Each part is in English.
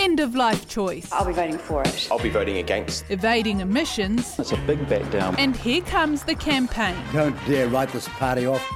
End of life choice. I'll be voting for it. I'll be voting against. Evading emissions. That's a big back down. And here comes the campaign. Don't dare write this party off.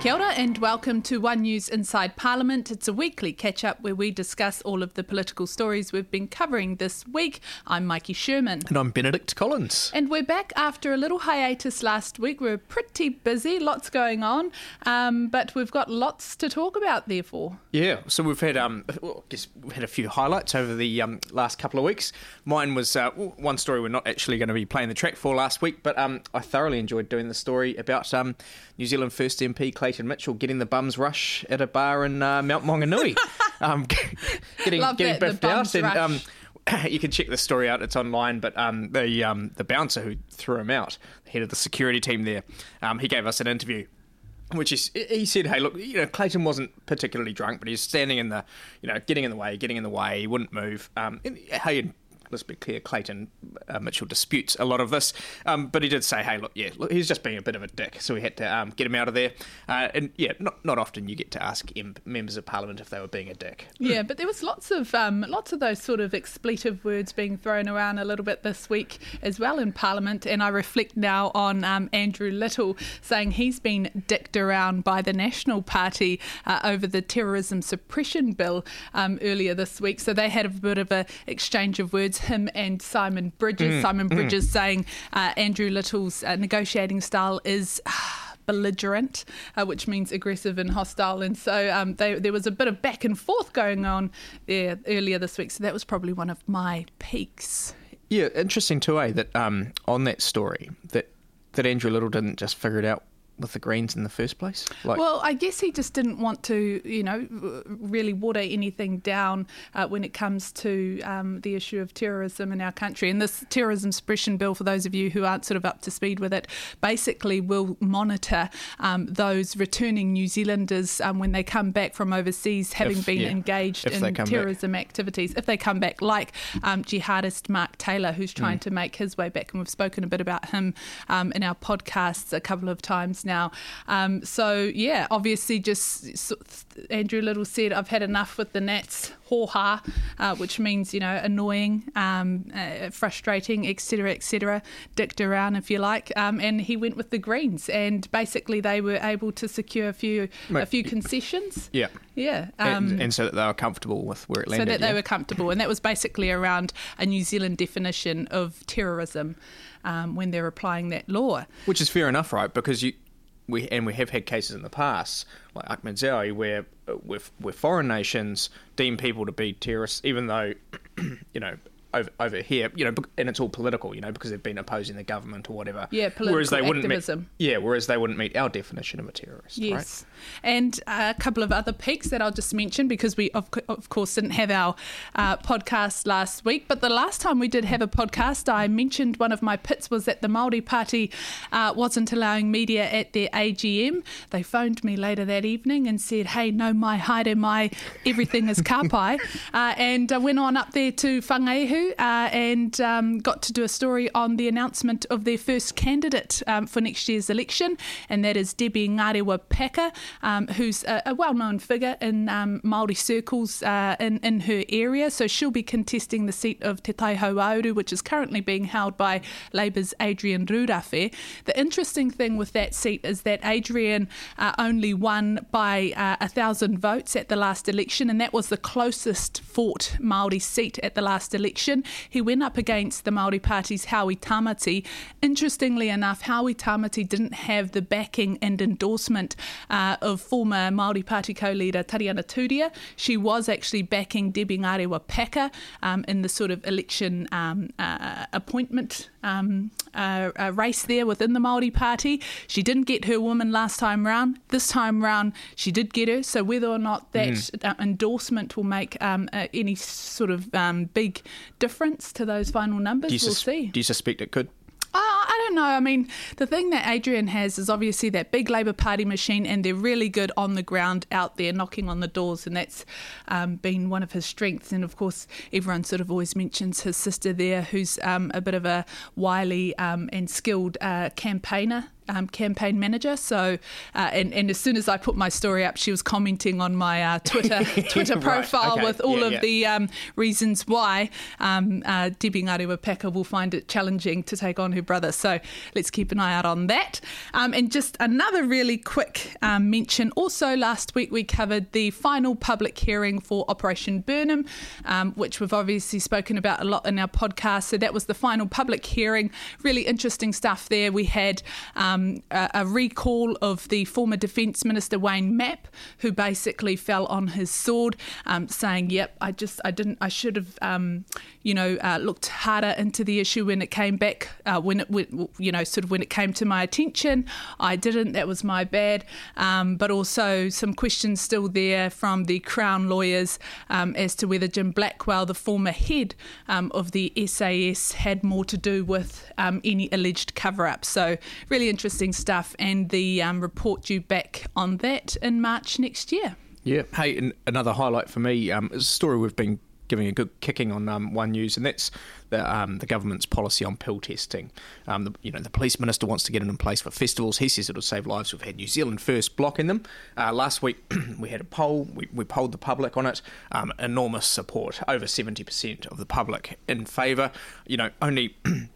Kia ora and welcome to One News Inside Parliament. It's a weekly catch up where we discuss all of the political stories we've been covering this week. I'm Mikey Sherman. And I'm Benedict Collins. And we're back after a little hiatus last week. We are pretty busy, lots going on, um, but we've got lots to talk about, therefore. Yeah, so we've had, um, well, I guess we've had a few highlights over the um, last couple of weeks. Mine was uh, one story we're not actually going to be playing the track for last week, but um, I thoroughly enjoyed doing the story about um, New Zealand First MP Clayton Mitchell getting the bums rush at a bar in uh, Mount Maunganui. um, getting Love getting that, biffed out. And, um, you can check the story out. It's online. But um, the um, the bouncer who threw him out, the head of the security team there, um, he gave us an interview. Which is, he said, hey, look, you know, Clayton wasn't particularly drunk, but he's standing in the, you know, getting in the way, getting in the way. He wouldn't move. Um, and, hey, let's be clear, Clayton uh, Mitchell disputes a lot of this, um, but he did say, hey, look, yeah, look, he's just being a bit of a dick, so we had to um, get him out of there. Uh, and yeah, not not often you get to ask M- members of Parliament if they were being a dick. Yeah, but there was lots of um, lots of those sort of expletive words being thrown around a little bit this week as well in Parliament, and I reflect now on um, Andrew Little saying he's been dicked around by the National Party uh, over the terrorism suppression bill um, earlier this week. So they had a bit of a exchange of words. Him and Simon Bridges. Simon Bridges saying uh, Andrew Little's uh, negotiating style is. belligerent, uh, which means aggressive and hostile. And so um, they, there was a bit of back and forth going on there earlier this week. So that was probably one of my peaks. Yeah, interesting too, eh? That um, on that story, that that Andrew Little didn't just figure it out with the Greens in the first place. Like, Well, I guess he just didn't want to, you know, really water anything down uh, when it comes to um, the issue of terrorism in our country. And this terrorism suppression bill, for those of you who aren't sort of up to speed with it, basically will monitor um, those returning New Zealanders um, when they come back from overseas, having If- been yeah, engaged in come back. terrorism activities, if they come back, like um, jihadist Mark Taylor, who's trying Mm. to make his way back. And we've spoken a bit about him um, in our podcasts a couple of times now. Um, so, yeah, obviously, just Andrew Little said, I've had enough with the Nats, haw ha, uh, which means, you know, annoying, um, uh, frustrating, etc., etc., dicked around, if you like. Um, and he went with the Greens, and basically, they were able to secure a few, a few concessions. yeah. Yeah. Um, and, and so that they were comfortable with where it landed. so that they were comfortable. And that was basically around a New Zealand definition of terrorism um, when they're applying that law. Which is fair enough, right? Because you, we and we have had cases in the past, like Ahmed Zaoui, where uh, where, where foreign nations deem people to be terrorists, even though, you know. Over, over here, you know, and it's all political, you know, because they've been opposing the government or whatever. Yeah, whereas they political wouldn't activism. meet, yeah, whereas they wouldn't meet our definition of a terrorist, right? Yes. And uh, a couple of other peaks that I'll just mention because we, of, of course, didn't have our uh, podcast last week. But the last time we did have a podcast, I mentioned one of my pits was that the Māori Party uh, wasn't allowing media at their AGM. They phoned me later that evening and said, hey, no mai, haere my everything is kapai. uh, and I went on up there to Whangaehu uh, and um, got to do a story on the announcement of their first candidate um, for next year's election, and that is Debbie Ngarewa Packer, um, who's a, a well-known figure in um, Māori circles uh, in, in her area. So she'll be contesting the seat of Te Tai Hauāuru, which is currently being held by Labour's Adrian Rurawhe. The interesting thing with that seat is that Adrian uh, only won by uh, a thousand votes at the last election, and that was the closest fought Maori seat at the last election. He went up against the Maori Party's Howie Tamati. Interestingly enough, Howie Tamati didn't have the backing and endorsement uh, of former Maori Party co-leader Tariana Turia. She was actually backing Debbie Ngarewa Packer um, in the sort of election um, uh, appointment um, uh, uh, race there within the Maori Party. She didn't get her woman last time round. This time round, she did get her. So whether or not that uh, endorsement will make um, uh, any sort of um, big difference to those final numbers, we'll sus- see. do you suspect it could? Uh, I don't know. I mean, the thing that Adrian has is obviously that big Labour Party machine, and they're really good on the ground out there knocking on the doors, and that's um, been one of his strengths. And of course, everyone sort of always mentions his sister there, who's um, a bit of a wily um, and skilled uh, campaigner. Um, campaign manager. So, uh, and, and as soon as I put my story up, she was commenting on my uh, Twitter Twitter Right, profile okay. with all Yeah, of yeah. the um, reasons why um, uh, Debbie will find it challenging to take on her brother. So let's keep an eye out on that. Um, and just another really quick um, mention. Also, last week we covered the final public hearing for Operation Burnham, um, which we've obviously spoken about a lot in our podcast. So that was the final public hearing. Really interesting stuff there. We had um, a, a recall of the former Defence Minister Wayne Mapp, who basically fell on his sword, um, saying, "Yep, I just, I didn't, I should have, um, you know, uh, looked harder into the issue when it came back, uh, when it, when, you know, sort of when it came to my attention. I didn't. That was my bad. Um, but also some questions still there from the Crown lawyers um, as to whether Jim Blackwell, the former head um, of the SAS, had more to do with any alleged cover-up. So really interesting stuff, and the um, report due back on that in March next year. Yeah. Hey, another highlight for me um, is a story we've been giving a good kicking on um, One News, and that's the um, the government's policy on pill testing. Um, the, you know, the police minister wants to get it in place for festivals. He says it'll save lives. We've had New Zealand First blocking them. Uh, last week we had a poll. We, we polled the public on it. Um, enormous support, over seventy percent of the public in favour. You know, only.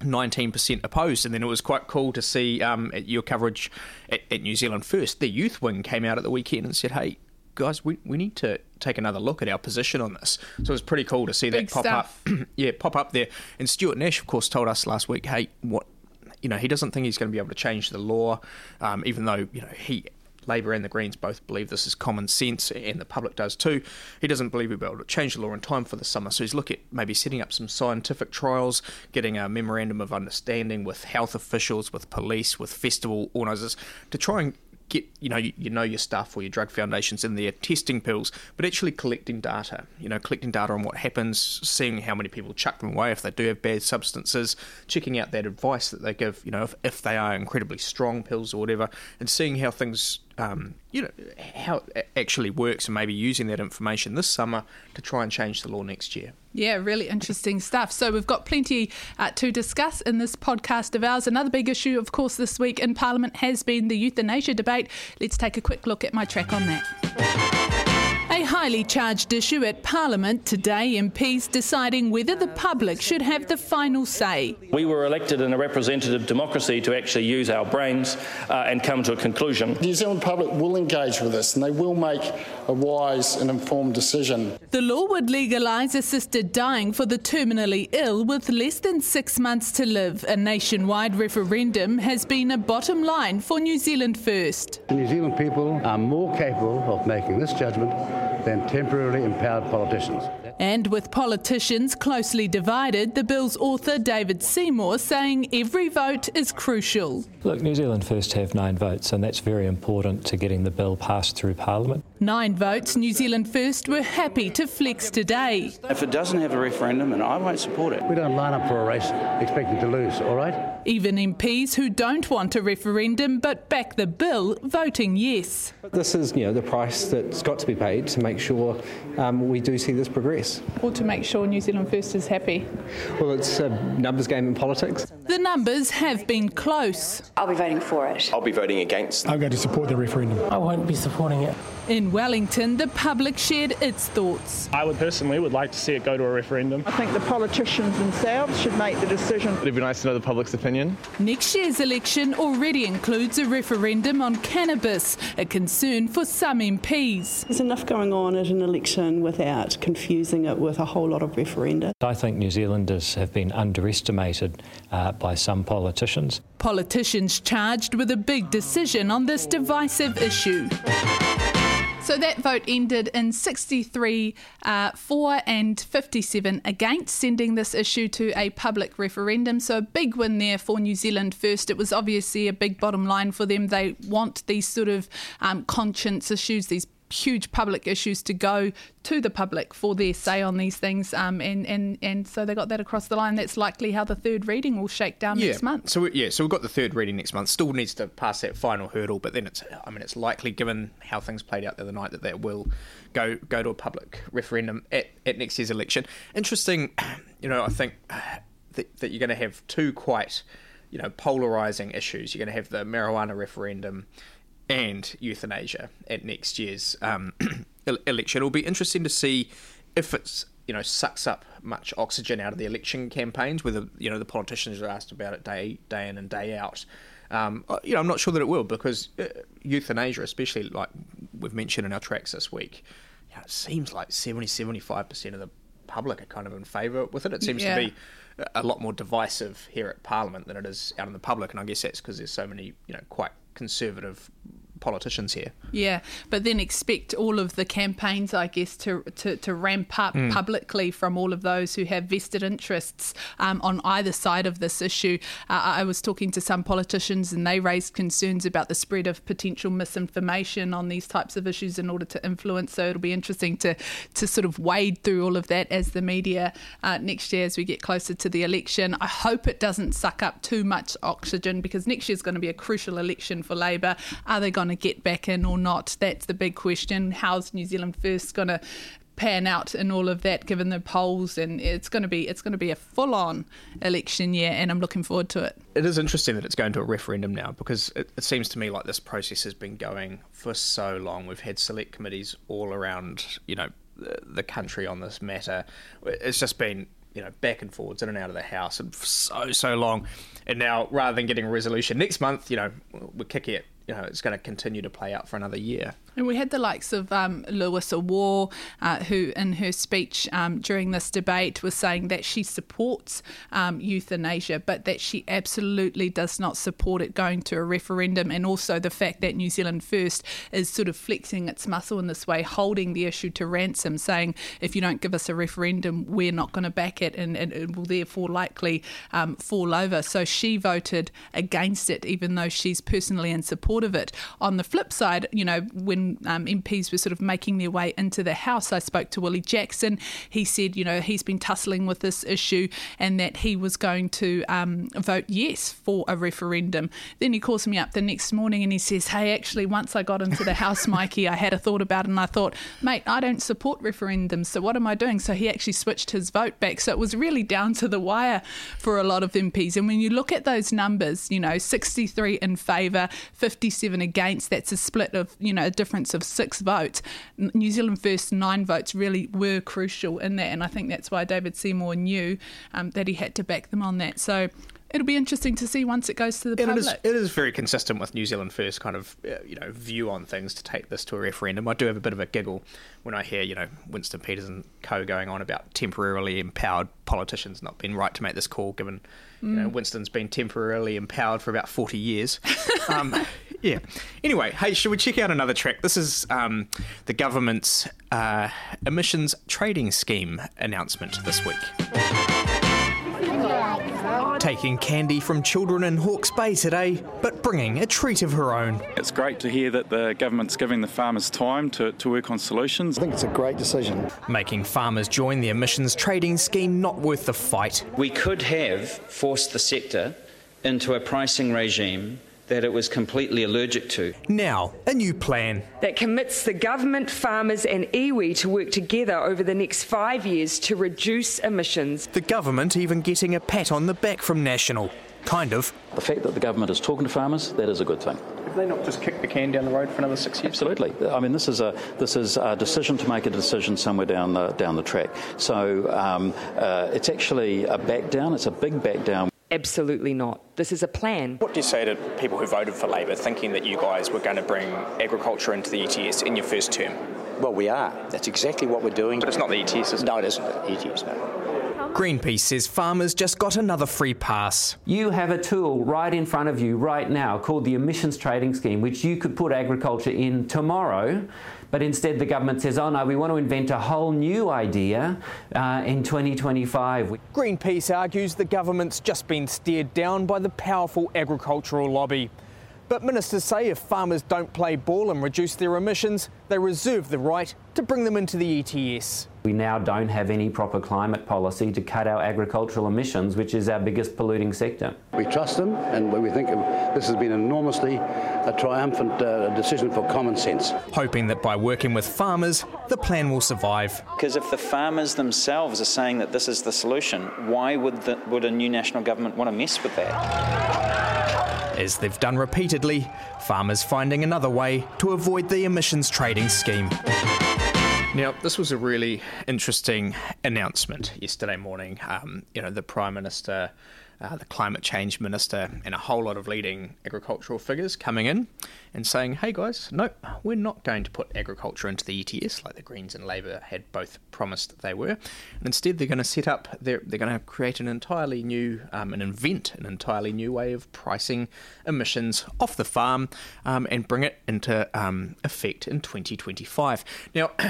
19% opposed, and then it was quite cool to see um, at your coverage at, at New Zealand First. The youth wing came out at the weekend and said, "Hey, guys, we, we need to take another look at our position on this." So it was pretty cool to see Big that pop stuff. up. yeah, pop up there. And Stuart Nash, of course, told us last week, "Hey, what?" You know, he doesn't think he's going to be able to change the law, um, even though you know he Labor and the Greens both believe this is common sense, and the public does too. He doesn't believe we'll be able to change the law in time for the summer, so he's looking at maybe setting up some scientific trials, getting a memorandum of understanding with health officials, with police, with festival organisers to try and get you know you, know your stuff or your drug foundations in there testing pills but actually collecting data you know collecting data on what happens seeing how many people chuck them away if they do have bad substances checking out that advice that they give you know if, if they are incredibly strong pills or whatever and seeing how things um, you know how it actually works and maybe using that information this summer to try and change the law next year Yeah, really interesting stuff. So we've got plenty uh, to discuss in this podcast of ours. Another big issue, of course, this week in Parliament has been the euthanasia debate. Let's take a quick look at my track on that. A highly charged issue at Parliament today, MPs deciding whether the public should have the final say. We were elected in a representative democracy to actually use our brains uh, and come to a conclusion. The New Zealand public will engage with this and they will make a wise and informed decision. The law would legalise assisted dying for the terminally ill with less than six months to live. A nationwide referendum has been a bottom line for New Zealand First. The New Zealand people are more capable of making this judgment than temporarily empowered politicians. And with politicians closely divided, the bill's author David Seymour saying every vote is crucial. Look, New Zealand First have nine votes, and that's very important to getting the bill passed through Parliament. Nine votes, New Zealand First were happy to flex today. If it doesn't have a referendum, and I won't support it. We don't line up for a race expecting to lose, all right? Even MPs who don't want a referendum but back the bill voting yes. This is, you know, the price that's got to be paid to make sure um, we do see this progress. Or to make sure New Zealand First is happy. Well, it's a numbers game in politics. The numbers have been close. I'll be voting for it. I'll be voting against. I'm going to support the referendum. I won't be supporting it. In Wellington, the public shared its thoughts. I would personally would like to see it go to a referendum. I think the politicians themselves should make the decision. It'd be nice to know the public's opinion. Next year's election already includes a referendum on cannabis, a concern for some MPs. There's enough going on at an election without confusing it with a whole lot of referenda. I think New Zealanders have been underestimated uh, by some politicians. Politicians charged with a big decision on this divisive issue. So that vote ended in 63 uh, for and 57 against sending this issue to a public referendum. So a big win there for New Zealand First. It was obviously a big bottom line for them. They want these sort of um, conscience issues, these huge public issues to go to the public for their say on these things, um, and, and and so they got that across the line. That's likely how the third reading will shake down yeah. next month. So we, yeah, so we've got the third reading next month. Still needs to pass that final hurdle, but then it's I mean it's likely given how things played out the other night that that will go go to a public referendum at, at next year's election. Interesting, you know, I think that, that you're going to have two quite you know, polarizing issues. You're going to have the marijuana referendum and euthanasia at next year's um, election. It'll be interesting to see if it's you know sucks up much oxygen out of the election campaigns, whether you know the politicians are asked about it day day in and day out. Um, uh, you know, I'm not sure that it will because uh, euthanasia, especially like we've mentioned in our tracks this week, you know, it seems like 70, 75 percent of the public are kind of in favour with it. It seems yeah. to be a lot more divisive here at Parliament than it is out in the public, and I guess that's because there's so many, you know, quite conservative politicians here. Yeah, but then expect all of the campaigns, I guess, to to, to ramp up mm. publicly from all of those who have vested interests um, on either side of this issue. Uh, I was talking to some politicians, and they raised concerns about the spread of potential misinformation on these types of issues in order to influence. So it'll be interesting to to sort of wade through all of that as the media uh, next year as we get closer to the election. I hope it doesn't suck up too much oxygen because next year is going to be a crucial election for Labor. Are they going to get back in or not? That's the big question. How's New Zealand First going to pan out in all of that given the polls and it's going to be it's going to be a full on election year and I'm looking forward to it. It is interesting that it's going to a referendum now because it, it seems to me like this process has been going for so long. We've had select committees all around, you know, the, the country on this matter. It's just been you know back and forwards in and out of the house and for so so long and now rather than getting a resolution next month you know we're kicking it you know it's going to continue to play out for another year. And we had the likes of um, Louisa Wall, uh, who in her speech um, during this debate was saying that she supports um, euthanasia, but that she absolutely does not support it going to a referendum, and also the fact that New Zealand First is sort of flexing its muscle in this way, holding the issue to ransom, saying if you don't give us a referendum, we're not going to back it, and, and, it will therefore likely um, fall over. So she voted against it, even though she's personally in support of it. On the flip side, you know, when um, MPs were sort of making their way into the House, I spoke to Willie Jackson. He said, you know, he's been tussling with this issue and that he was going to um, vote yes for a referendum. Then he calls me up the next morning and he says, hey, actually, once I got into the House, Mikey, I had a thought about it and I thought, mate, I don't support referendums, so what am I doing? So he actually switched his vote back. So it was really down to the wire for a lot of MPs. And when you look at those numbers, you know, 63 in favour, 57 against. That's a split of, you know, a difference of six votes. New Zealand First nine votes really were crucial in that. And I think that's why David Seymour knew um, that he had to back them on that. So it'll be interesting to see once it goes to the public. It is, it is very consistent with New Zealand First kind of uh, you know view on things to take this to a referendum. I do have a bit of a giggle when I hear you know Winston Peters and co going on about temporarily empowered politicians not being right to make this call, given mm. you know mm. Winston's been temporarily empowered for about forty years. um, yeah. Anyway, hey, should we check out another track? This is um, the government's uh, emissions trading scheme announcement this week taking candy from children in Hawke's Bay today, but bringing a treat of her own. It's great to hear that the government's giving the farmers time to, to work on solutions. I think it's a great decision. Making farmers join the emissions trading scheme not worth the fight. We could have forced the sector into a pricing regime that it was completely allergic to. Now, a new plan that commits the government, farmers, and iwi to work together over the next five years to reduce emissions. The government even getting a pat on the back from National. Kind of. The fact that the government is talking to farmers, that is a good thing. Have they not just kicked the can down the road for another six years? Absolutely. I mean, this is a this is a decision to make a decision somewhere down the down the track. So um, uh, it's actually a back down. It's a big back down. Absolutely not. This is a plan. What do you say to people who voted for Labor thinking that you guys were going to bring agriculture into the ETS in your first term? Well, we are. That's exactly what we're doing. But it's not the ETS, is it? No, it isn't the ETS, no. Greenpeace says farmers just got another free pass. You have a tool right in front of you right now called the Emissions Trading Scheme, which you could put agriculture in tomorrow but instead, the government says, oh no, we want to invent a whole new idea uh, in 2025. Greenpeace argues the government's just been steered down by the powerful agricultural lobby. But ministers say if farmers don't play ball and reduce their emissions, they reserve the right to bring them into the ETS. We now don't have any proper climate policy to cut our agricultural emissions, which is our biggest polluting sector. We trust them, and we think this has been enormously a triumphant uh, decision for common sense. Hoping that by working with farmers, the plan will survive. Because if the farmers themselves are saying that this is the solution, why would, the, would a new national government want to mess with that? As they've done repeatedly, farmers finding another way to avoid the emissions trading scheme. Now, this was a really interesting announcement yesterday morning. Um, you know, the Prime Minister, uh, the Climate Change Minister, and a whole lot of leading agricultural figures coming in and saying, hey guys, no, we're not going to put agriculture into the ETS like the Greens and Labour had both promised they were. And instead, they're going to set up, they're, they're going to create an entirely new, um, and invent an entirely new way of pricing emissions off the farm um, and bring it into um, effect in 2025. Now,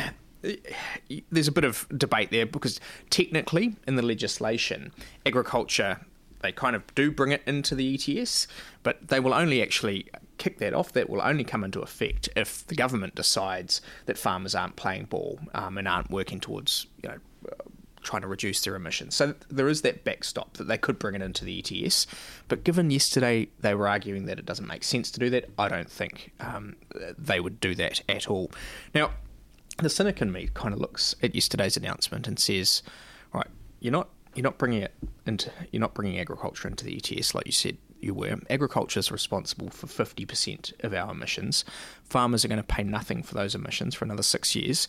there's a bit of debate there because technically in the legislation, agriculture they kind of do bring it into the ETS, but they will only actually kick that off. That will only come into effect if the government decides that farmers aren't playing ball um, and aren't working towards you know trying to reduce their emissions. So there is that backstop that they could bring it into the ETS. But given yesterday they were arguing that it doesn't make sense to do that, I don't think um, they would do that at all. Now the cynic in me kind of looks at yesterday's announcement and says, "Right, you're not you're not bringing it into you're not bringing agriculture into the ETS like you said you were. Agriculture is responsible for 50% of our emissions. Farmers are going to pay nothing for those emissions for another six years."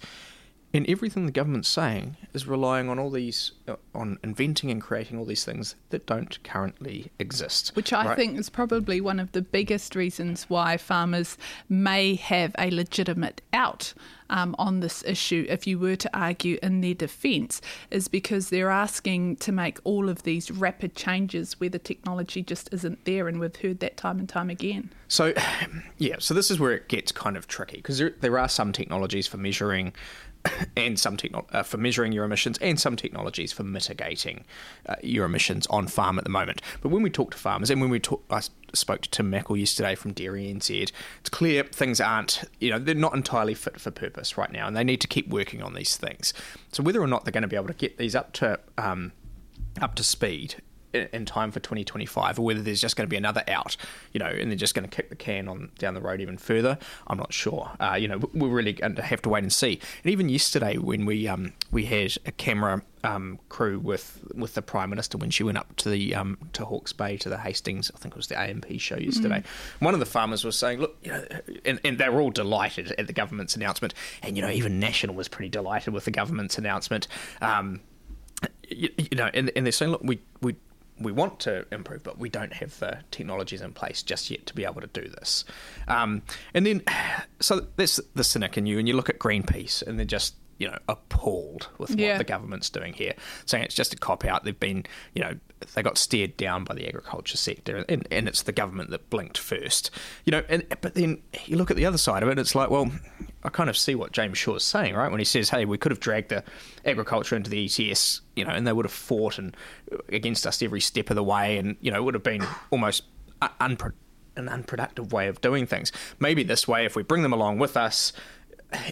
And everything the government's saying is relying on all these, uh, on inventing and creating all these things that don't currently exist. Which I right? think is probably one of the biggest reasons why farmers may have a legitimate out um, on this issue, if you were to argue in their defence, is because they're asking to make all of these rapid changes where the technology just isn't there. And we've heard that time and time again. So, yeah, so this is where it gets kind of tricky because there, there are some technologies for measuring and some techno- uh, for measuring your emissions and some technologies for mitigating uh, your emissions on farm at the moment. But when we talk to farmers and when we talk, I spoke to Tim Mackle yesterday from Dairy NZ, it's clear things aren't, you know, they're not entirely fit for purpose right now and they need to keep working on these things. So whether or not they're going to be able to get these up to um, up to speed in time for 2025 or whether there's just going to be another out, you know, and they're just going to kick the can on down the road even further. I'm not sure. Uh, you know, we're really going to have to wait and see. And even yesterday when we um, we had a camera um, crew with with the prime minister when she went up to the um, to Hawke's Bay to the Hastings, I think it was the A&P show yesterday. Mm-hmm. One of the farmers was saying, look, you know, and, and they were all delighted at the government's announcement, and you know, even National was pretty delighted with the government's announcement. Um, you, you know, and, and they're saying, look, we we we want to improve, but we don't have the technologies in place just yet to be able to do this. Um, and then, so that's the cynic in you, and you look at Greenpeace, and they're just you know appalled with what Yeah. the government's doing here, saying it's just a cop out. They've been you know they got steered down by the agriculture sector, and, and it's the government that blinked first. You know, and but then you look at the other side of it, it's like well. I kind of see what James Shaw is saying, right? When he says, "Hey, we could have dragged the agriculture into the ETS, you know, and they would have fought and uh, against us every step of the way, and you know, it would have been almost unpro- an unproductive way of doing things. Maybe this way, if we bring them along with us,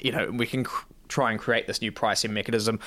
you know, we can cr- try and create this new pricing mechanism."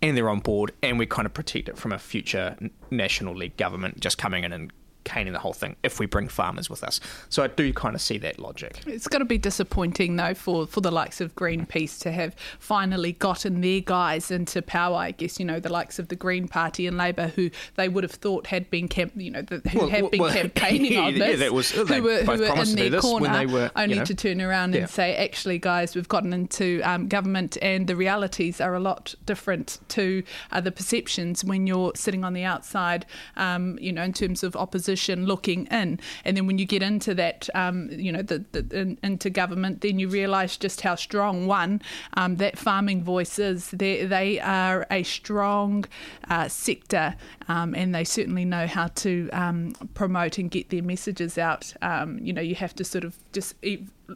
And they're on board, and we kind of protect it from a future national league government just coming in and caning the whole thing if we bring farmers with us. So I do kind of see that logic. It's got to be disappointing, though, for, for the likes of Greenpeace to have finally gotten their guys into power. I guess you know the likes of the Green Party and Labor, who they would have thought had been, camp- you know, the, who Well, have been well, campaigning on yeah, this, that was- who were, who were in their corner, they were, only know. to turn around Yeah. and say, actually, guys, we've gotten into um, government, and the realities are a lot different to uh, the perceptions when you're sitting on the outside. Um, you know, in terms of opposition looking in, and then when you get into that, um, you know, the, the in, into government, then you realise just how strong one um, that farming voice is. They they are a strong uh, sector, um, and they certainly know how to um, promote and get their messages out. Um, you know, you have to sort of just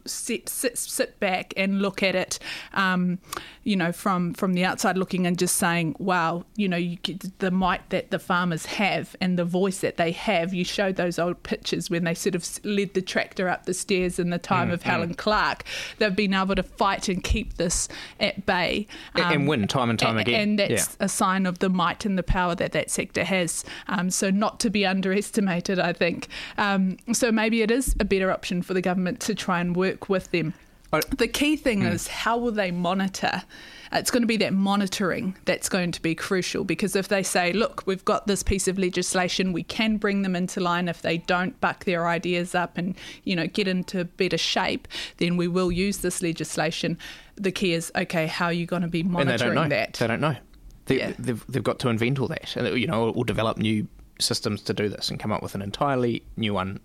sit, sit, sit back and look at it, um, you know, from, from the outside looking and just saying, wow, you know, you the might that the farmers have and the voice that they have. You showed those old pictures when they sort of led the tractor up the stairs in the time Mm, of Helen mm. Clark. They've been able to fight and keep this at bay. And- and win time and time a- again. And that's Yeah. a sign of the might and the power that that sector has. Um, so not to be underestimated, I think. Um, so maybe it is a better option for the government to try and work with them. The key thing Hmm. is how will they monitor? It's going to be that monitoring that's going to be crucial because if they say, look, we've got this piece of legislation, we can bring them into line. If they don't buck their ideas up and you know get into better shape, then we will use this legislation. The key is, okay, how are you going to be they monitoring don't know. that? They don't know. They, they've, they've got to invent all that, and you know, or develop new systems to do this, and come up with an entirely new one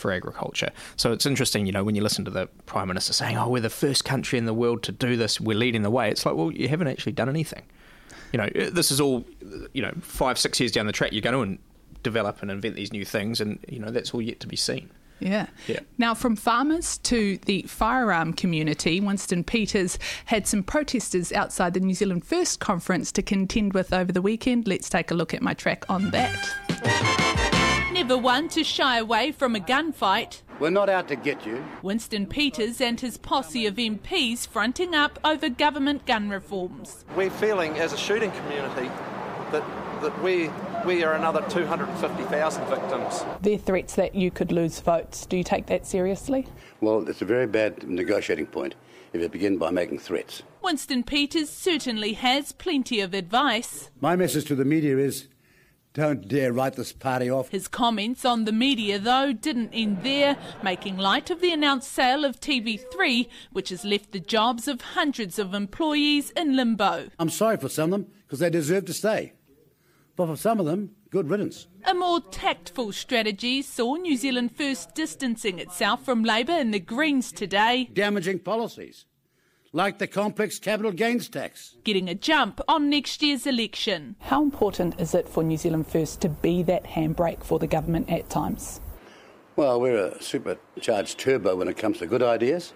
for agriculture. So it's interesting, you know, when you listen to the prime minister saying, "Oh, we're the first country in the world to do this. We're leading the way." It's like, well, you haven't actually done anything. You know, uh, this is all, uh, you know, five, six years down the track, you're going to develop and invent these new things, and you know, that's all yet to be seen. Yeah. Yeah. Now, from farmers to the firearm community, Winston Peters had some protesters outside the New Zealand First conference to contend with over the weekend. Let's take a look at my track on that. Never one to shy away from a gunfight. We're not out to get you. Winston Peters and his posse of MPs fronting up over government gun reforms. We're feeling as a shooting community that that we we are another 250,000 victims. They're threats that you could lose votes. Do you take that seriously? Well, it's a very bad negotiating point if you begin by making threats. Winston Peters certainly has plenty of advice. My message to the media is don't dare write this party off. His comments on the media, though, didn't end there, making light of the announced sale of TV3, which has left the jobs of hundreds of employees in limbo. I'm sorry for some of them because they deserve to stay. But for some of them, good riddance. A more tactful strategy saw New Zealand First distancing itself from Labour and the Greens today, Damaging policies, like the complex capital gains tax. getting a jump on next year's election. How important is it for New Zealand First to be that handbrake for the government at times? Well, we're a supercharged turbo when it comes to good ideas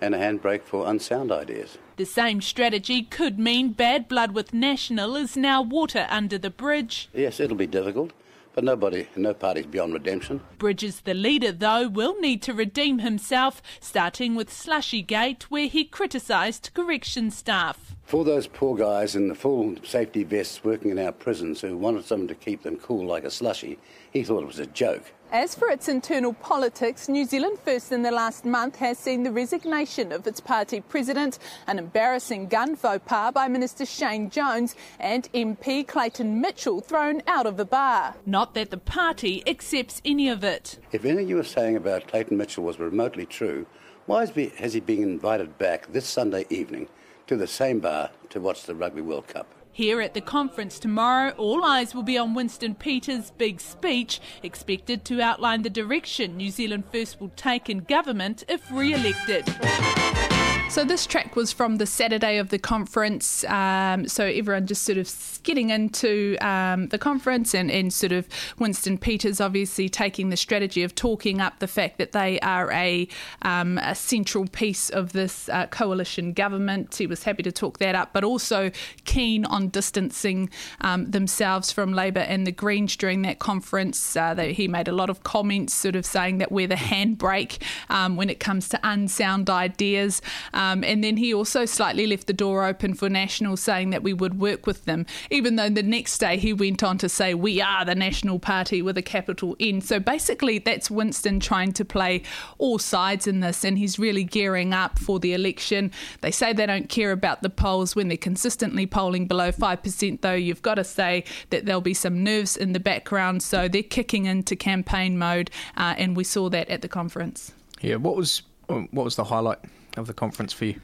and a handbrake for unsound ideas. The same strategy could mean bad blood with National is now water under the bridge. Yes, it'll be difficult, but nobody, no party's beyond redemption. Bridges, the leader, though, will need to redeem himself, starting with Slushy Gate, where he criticised correction staff. For those poor guys in the full safety vests working in our prisons who wanted someone to keep them cool like a slushy, he thought it was a joke. As for its internal politics, New Zealand First in the last month has seen the resignation of its party president, an embarrassing gun faux pas by Minister Shane Jones, and MP Clayton Mitchell thrown out of the bar. Not that the party accepts any of it. If anything you were saying about Clayton Mitchell was remotely true, why has, has he been invited back this Sunday evening to the same bar to watch the Rugby World Cup? Here at the conference tomorrow, all eyes will be on Winston Peters' big speech, expected to outline the direction New Zealand First will take in government if re elected. So, this track was from the Saturday of the conference. Um, so, everyone just sort of getting into um, the conference and, and sort of Winston Peters obviously taking the strategy of talking up the fact that they are a, um, a central piece of this uh, coalition government. He was happy to talk that up, but also keen on distancing um, themselves from Labour and the Greens during that conference. Uh, they, he made a lot of comments sort of saying that we're the handbrake um, when it comes to unsound ideas. Um, and then he also slightly left the door open for National, saying that we would work with them, even though the next day he went on to say, We are the National Party with a capital N. So basically, that's Winston trying to play all sides in this, and he's really gearing up for the election. They say they don't care about the polls when they're consistently polling below 5%, though. You've got to say that there'll be some nerves in the background, so they're kicking into campaign mode, uh, and we saw that at the conference. Yeah, what was what was the highlight of the conference for you?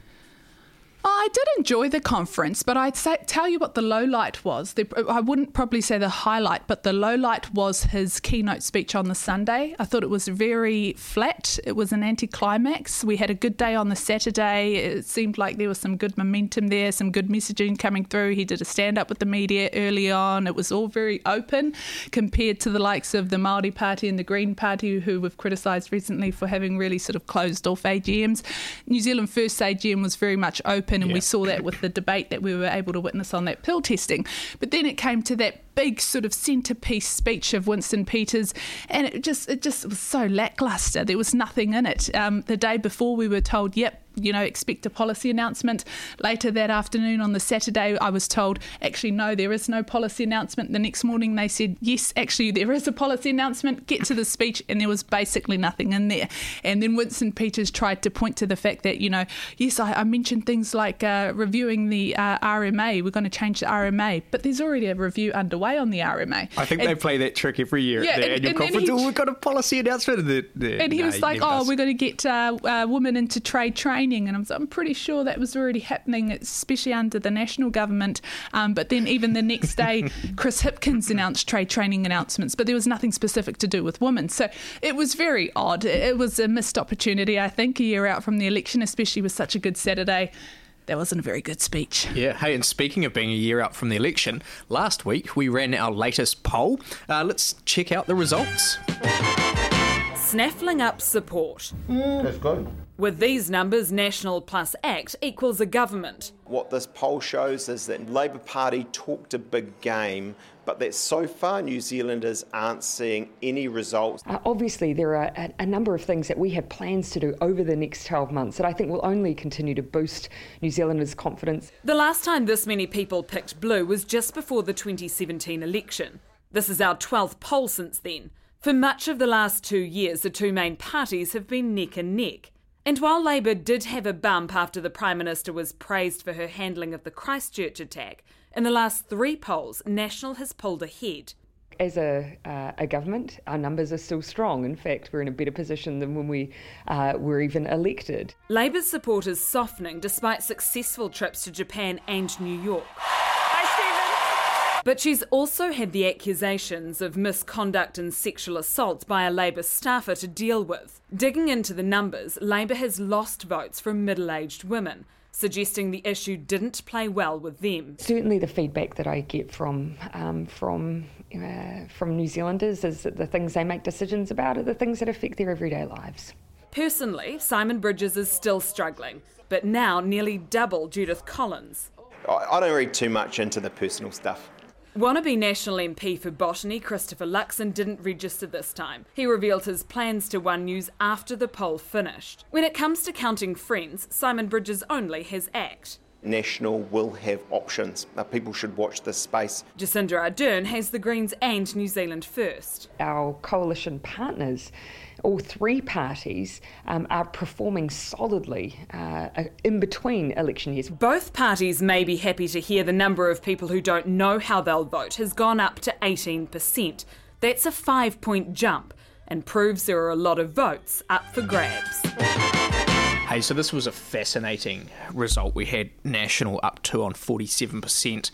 I did enjoy the conference, but I'd say, tell you what the low light was. The, I wouldn't probably say the highlight, but the low light was his keynote speech on the Sunday. I thought it was very flat. It was an anticlimax. We had a good day on the Saturday. It seemed like there was some good momentum there, some good messaging coming through. He did a stand up with the media early on. It was all very open compared to the likes of the Māori Party and the Green Party, who we've criticised recently for having really sort of closed off AGMs. New Zealand First AGM was very much open, and yeah. we saw that with the debate that we were able to witness on that pill testing. But then it came to that big sort of centerpiece speech of Winston Peters, and it just it just was so lackluster. There was nothing in it. Um, the day before, we were told, "Yep, you know, expect a policy announcement. Later that afternoon on the Saturday, I was told, actually, no, there is no policy announcement. The next morning, they said, yes, actually, there is a policy announcement. Get to the speech, and there was basically nothing in there. And then Winston Peters tried to point to the fact that, you know, yes, I, I mentioned things like uh, reviewing the uh, RMA. We're going to change the RMA, but there's already a review underway on the RMA. I think and, they play that trick every year yeah, at their and, annual and conference. He, oh, we've got a policy announcement. The, the, and he no, was like, oh, does. we're going to get uh, uh, women into trade training training, and I'm, I'm pretty sure that was already happening, especially under the national government. Um, but then even the next day, Chris Hipkins announced trade training announcements, but there was nothing specific to do with women. So it was very odd. It was a missed opportunity, I think, a year out from the election, especially with such a good Saturday that wasn't a very good speech. Yeah. Hey, and speaking of being a year out from the election, last week we ran our latest poll. Uh, let's check out the results. Snaffling up support. Mm. That's good. With these numbers, National plus ACT equals a government. What this poll shows is that Labour Party talked a big game, but that so far New Zealanders aren't seeing any results. Uh, obviously, there are a, a, number of things that we have plans to do over the next 12 months that I think will only continue to boost New Zealanders' confidence. The last time this many people picked blue was just before the 2017 election. This is our 12th poll since then. For much of the last two years, the two main parties have been neck and neck. And while Labour did have a bump after the Prime Minister was praised for her handling of the Christchurch attack, in the last three polls, National has pulled ahead. As a, uh, a government, our numbers are still strong. In fact, we're in a better position than when we uh, were even elected. Labour's support is softening despite successful trips to Japan and New York. But she's also had the accusations of misconduct and sexual assault by a Labour staffer to deal with. Digging into the numbers, Labour has lost votes from middle aged women suggesting the issue didn't play well with them. Certainly, the feedback that I get from um, from uh, from New Zealanders is that the things they make decisions about are the things that affect their everyday lives. Personally, Simon Bridges is still struggling, but now nearly double Judith Collins. I don't read too much into the personal stuff. Wannabe National MP for Botany, Christopher Luxon, didn't register this time. He revealed his plans to One News after the poll finished. When it comes to counting friends, Simon Bridges only has ACT. National will have options. Uh, people should watch this space. Jacinda Ardern has the Greens and New Zealand First. Our coalition partners all three parties um, are performing solidly uh, in between election years. Both parties may be happy to hear the number of people who don't know how they'll vote has gone up to 18%. That's a five point jump and proves there are a lot of votes up for grabs. Hey, so this was a fascinating result. We had National up to on 47%,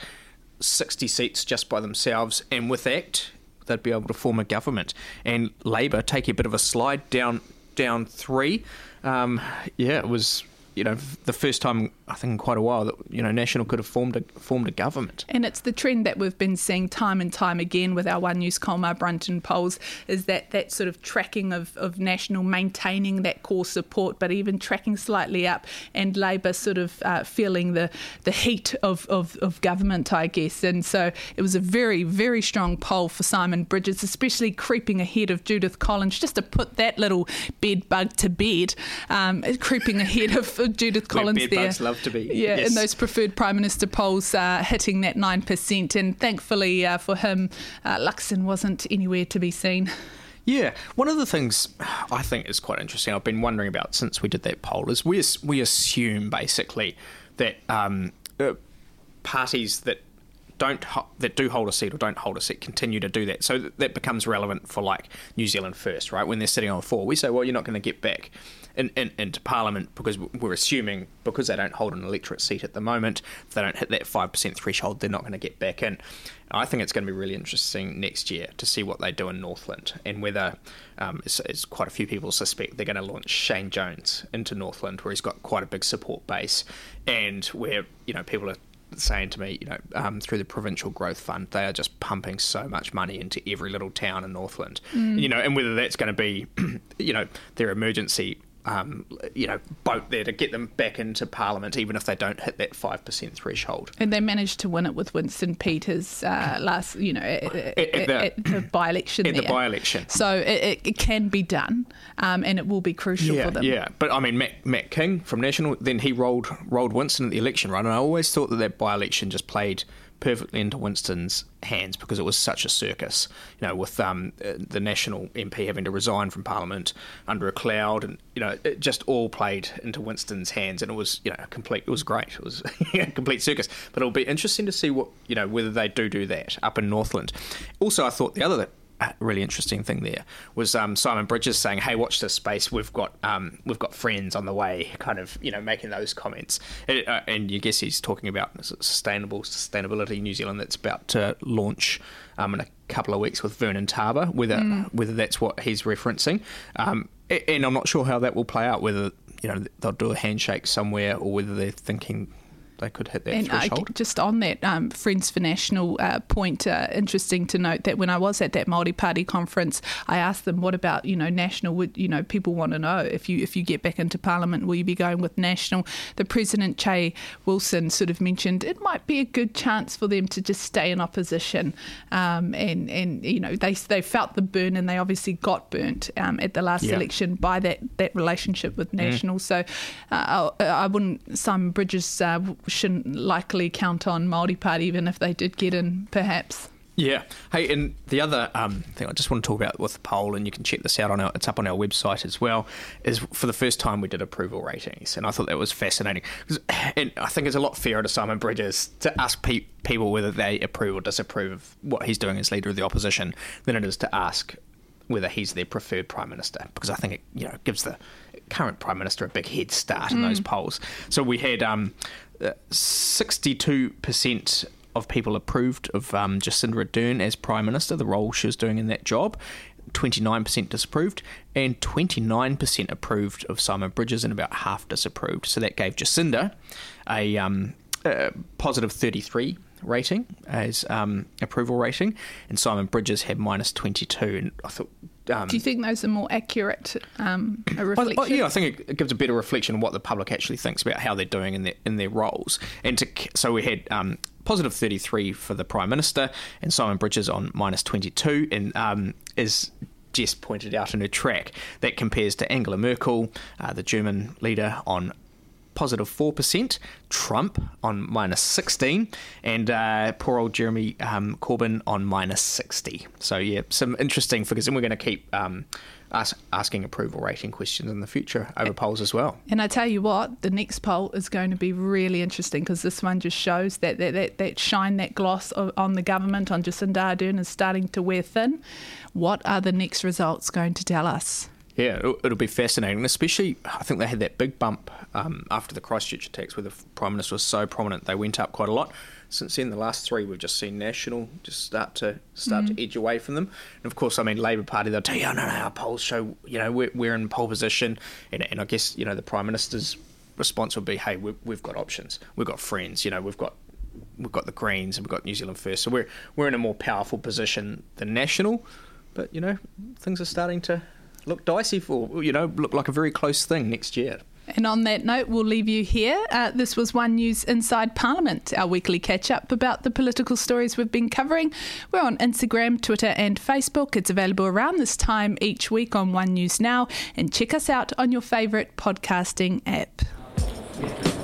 60 seats just by themselves, and with ACT, they'd be able to form a government. And Labor take a bit of a slide down down three. Um, yeah, it was you know the first time I think in quite a while that you know National could have formed a formed a government. And it's the trend that we've been seeing time and time again with our One News Colmar Brunton polls is that that sort of tracking of, of National maintaining that core support, but even tracking slightly up, and Labor sort of uh, feeling the the heat of, of, of government, I guess. And so it was a very very strong poll for Simon Bridges, especially creeping ahead of Judith Collins, just to put that little bed bug to bed, um, creeping ahead of Judith Collins there love to be. Yeah, yes. and those preferred prime minister polls uh, hitting that nine percent, and thankfully uh, for him, uh, Luxon wasn't anywhere to be seen. Yeah, one of the things I think is quite interesting. I've been wondering about since we did that poll is we we assume basically that um, uh, parties that don't that do hold a seat or don't hold a seat continue to do that. So that, that becomes relevant for like New Zealand First, right? When they're sitting on four, we say, well, you're not going to get back in, in, into Parliament because we're assuming because they don't hold an electorate seat at the moment, if they don't hit that five percent threshold, they're not going to get back in. I think it's going to be really interesting next year to see what they do in Northland and whether, um, as, as, quite a few people suspect, they're going to launch Shane Jones into Northland, where he's got quite a big support base, and where you know people are saying to me, you know, um, through the provincial growth fund, they are just pumping so much money into every little town in Northland, mm. you know, and whether that's going to be, you know, their emergency um, you know, boat there to get them back into Parliament, even if they don't hit that five percent threshold. And they managed to win it with Winston Peters uh, last, you know, at, at, at, the, at the, by-election. At there. the by-election, so it, it can be done, um, and it will be crucial yeah, for them. Yeah, but I mean, Matt, Matt King from National, then he rolled rolled Winston at the election, run, And I always thought that that by-election just played perfectly into Winston's hands because it was such a circus. You know, with um, the national MP having to resign from Parliament under a cloud, and you know, it just all played into Winston's hands, and it was you know complete. It was great. It was a complete circus. But it'll be interesting to see what you know whether they do do that up in Northland. Also, I thought the other really interesting thing there was um, Simon Bridges saying, "Hey, watch this space. We've got um, we've got friends on the way." Kind of, you know, making those comments, and, uh, and you guess he's talking about sustainable sustainability New Zealand that's about to launch um, in a couple of weeks with Vernon Tava. Whether mm. whether that's what he's referencing, um, and I'm not sure how that will play out. Whether you know they'll do a handshake somewhere, or whether they're thinking they could hit that and threshold. I, just on that um, Friends for National uh, point, uh, interesting to note that when I was at that multi-party conference, I asked them, "What about you know national? Would you know people want to know if you if you get back into Parliament, will you be going with national?" The President Che Wilson sort of mentioned it might be a good chance for them to just stay in opposition, um, and and you know they they felt the burn and they obviously got burnt um, at the last yeah. election by that that relationship with mm. national. Mm. So uh, I, I, wouldn't Simon Bridges uh, shouldn't likely count on Māori Party, even if they did get in, perhaps. Yeah. Hey, and the other um, thing I just want to talk about with the poll, and you can check this out on our, it's up on our website as well, is for the first time we did approval ratings, and I thought that was fascinating. And I think it's a lot fairer to Simon Bridges to ask pe- people whether they approve or disapprove of what he's doing as leader of the opposition than it is to ask whether he's their preferred prime minister, because I think it you know gives the current prime minister a big head start in mm. those polls. So we had um, 62% of people approved of um, Jacinda Ardern as Prime Minister, the role she was doing in that job. 29% disapproved, and 29% approved of Simon Bridges, and about half disapproved. So that gave Jacinda a, um, a positive 33 rating as um, approval rating, and Simon Bridges had minus 22. And I thought um, Do you think those are more accurate um, reflection? Well, yeah, I think it, gives a better reflection of what the public actually thinks about how they're doing in their in their roles. And to, so we had um, positive 33 for the Prime Minister, and Simon Bridges on minus 22, and um, is Jess pointed out in her track that compares to Angela Merkel, uh, the German leader, on positive 4%, Trump on minus 16, and uh, poor old Jeremy um, Corbyn on minus 60. So, yeah, some interesting figures. And we're going to keep um, ask, asking approval rating questions in the future over polls as well. And I tell you what, the next poll is going to be really interesting because this one just shows that that, that, that shine, that gloss on the government, on Jacinda Ardern is starting to wear thin. What are the next results going to tell us? Yeah, it'll, it'll, be fascinating, especially I think they had that big bump um, after the Christchurch attacks, where the prime minister was so prominent. They went up quite a lot. Since then, the last three we've just seen National just start to start mm-hmm. to edge away from them. And of course, I mean Labour Party, they'll tell you, oh, no, no, our polls show you know we're, we're in pole position, and, and I guess you know the prime minister's response would be, hey, we've, we've got options, we've got friends, you know, we've got we've got the Greens and we've got New Zealand First, so we're we're in a more powerful position than National. But you know, things are starting to look dicey for, you know, look like a very close thing next year. And on that note, we'll leave you here. Uh, this was One News Inside Parliament, our weekly catch up about the political stories we've been covering. We're on Instagram, Twitter, and Facebook. It's available around this time each week on One News Now. And check us out on your favourite podcasting app.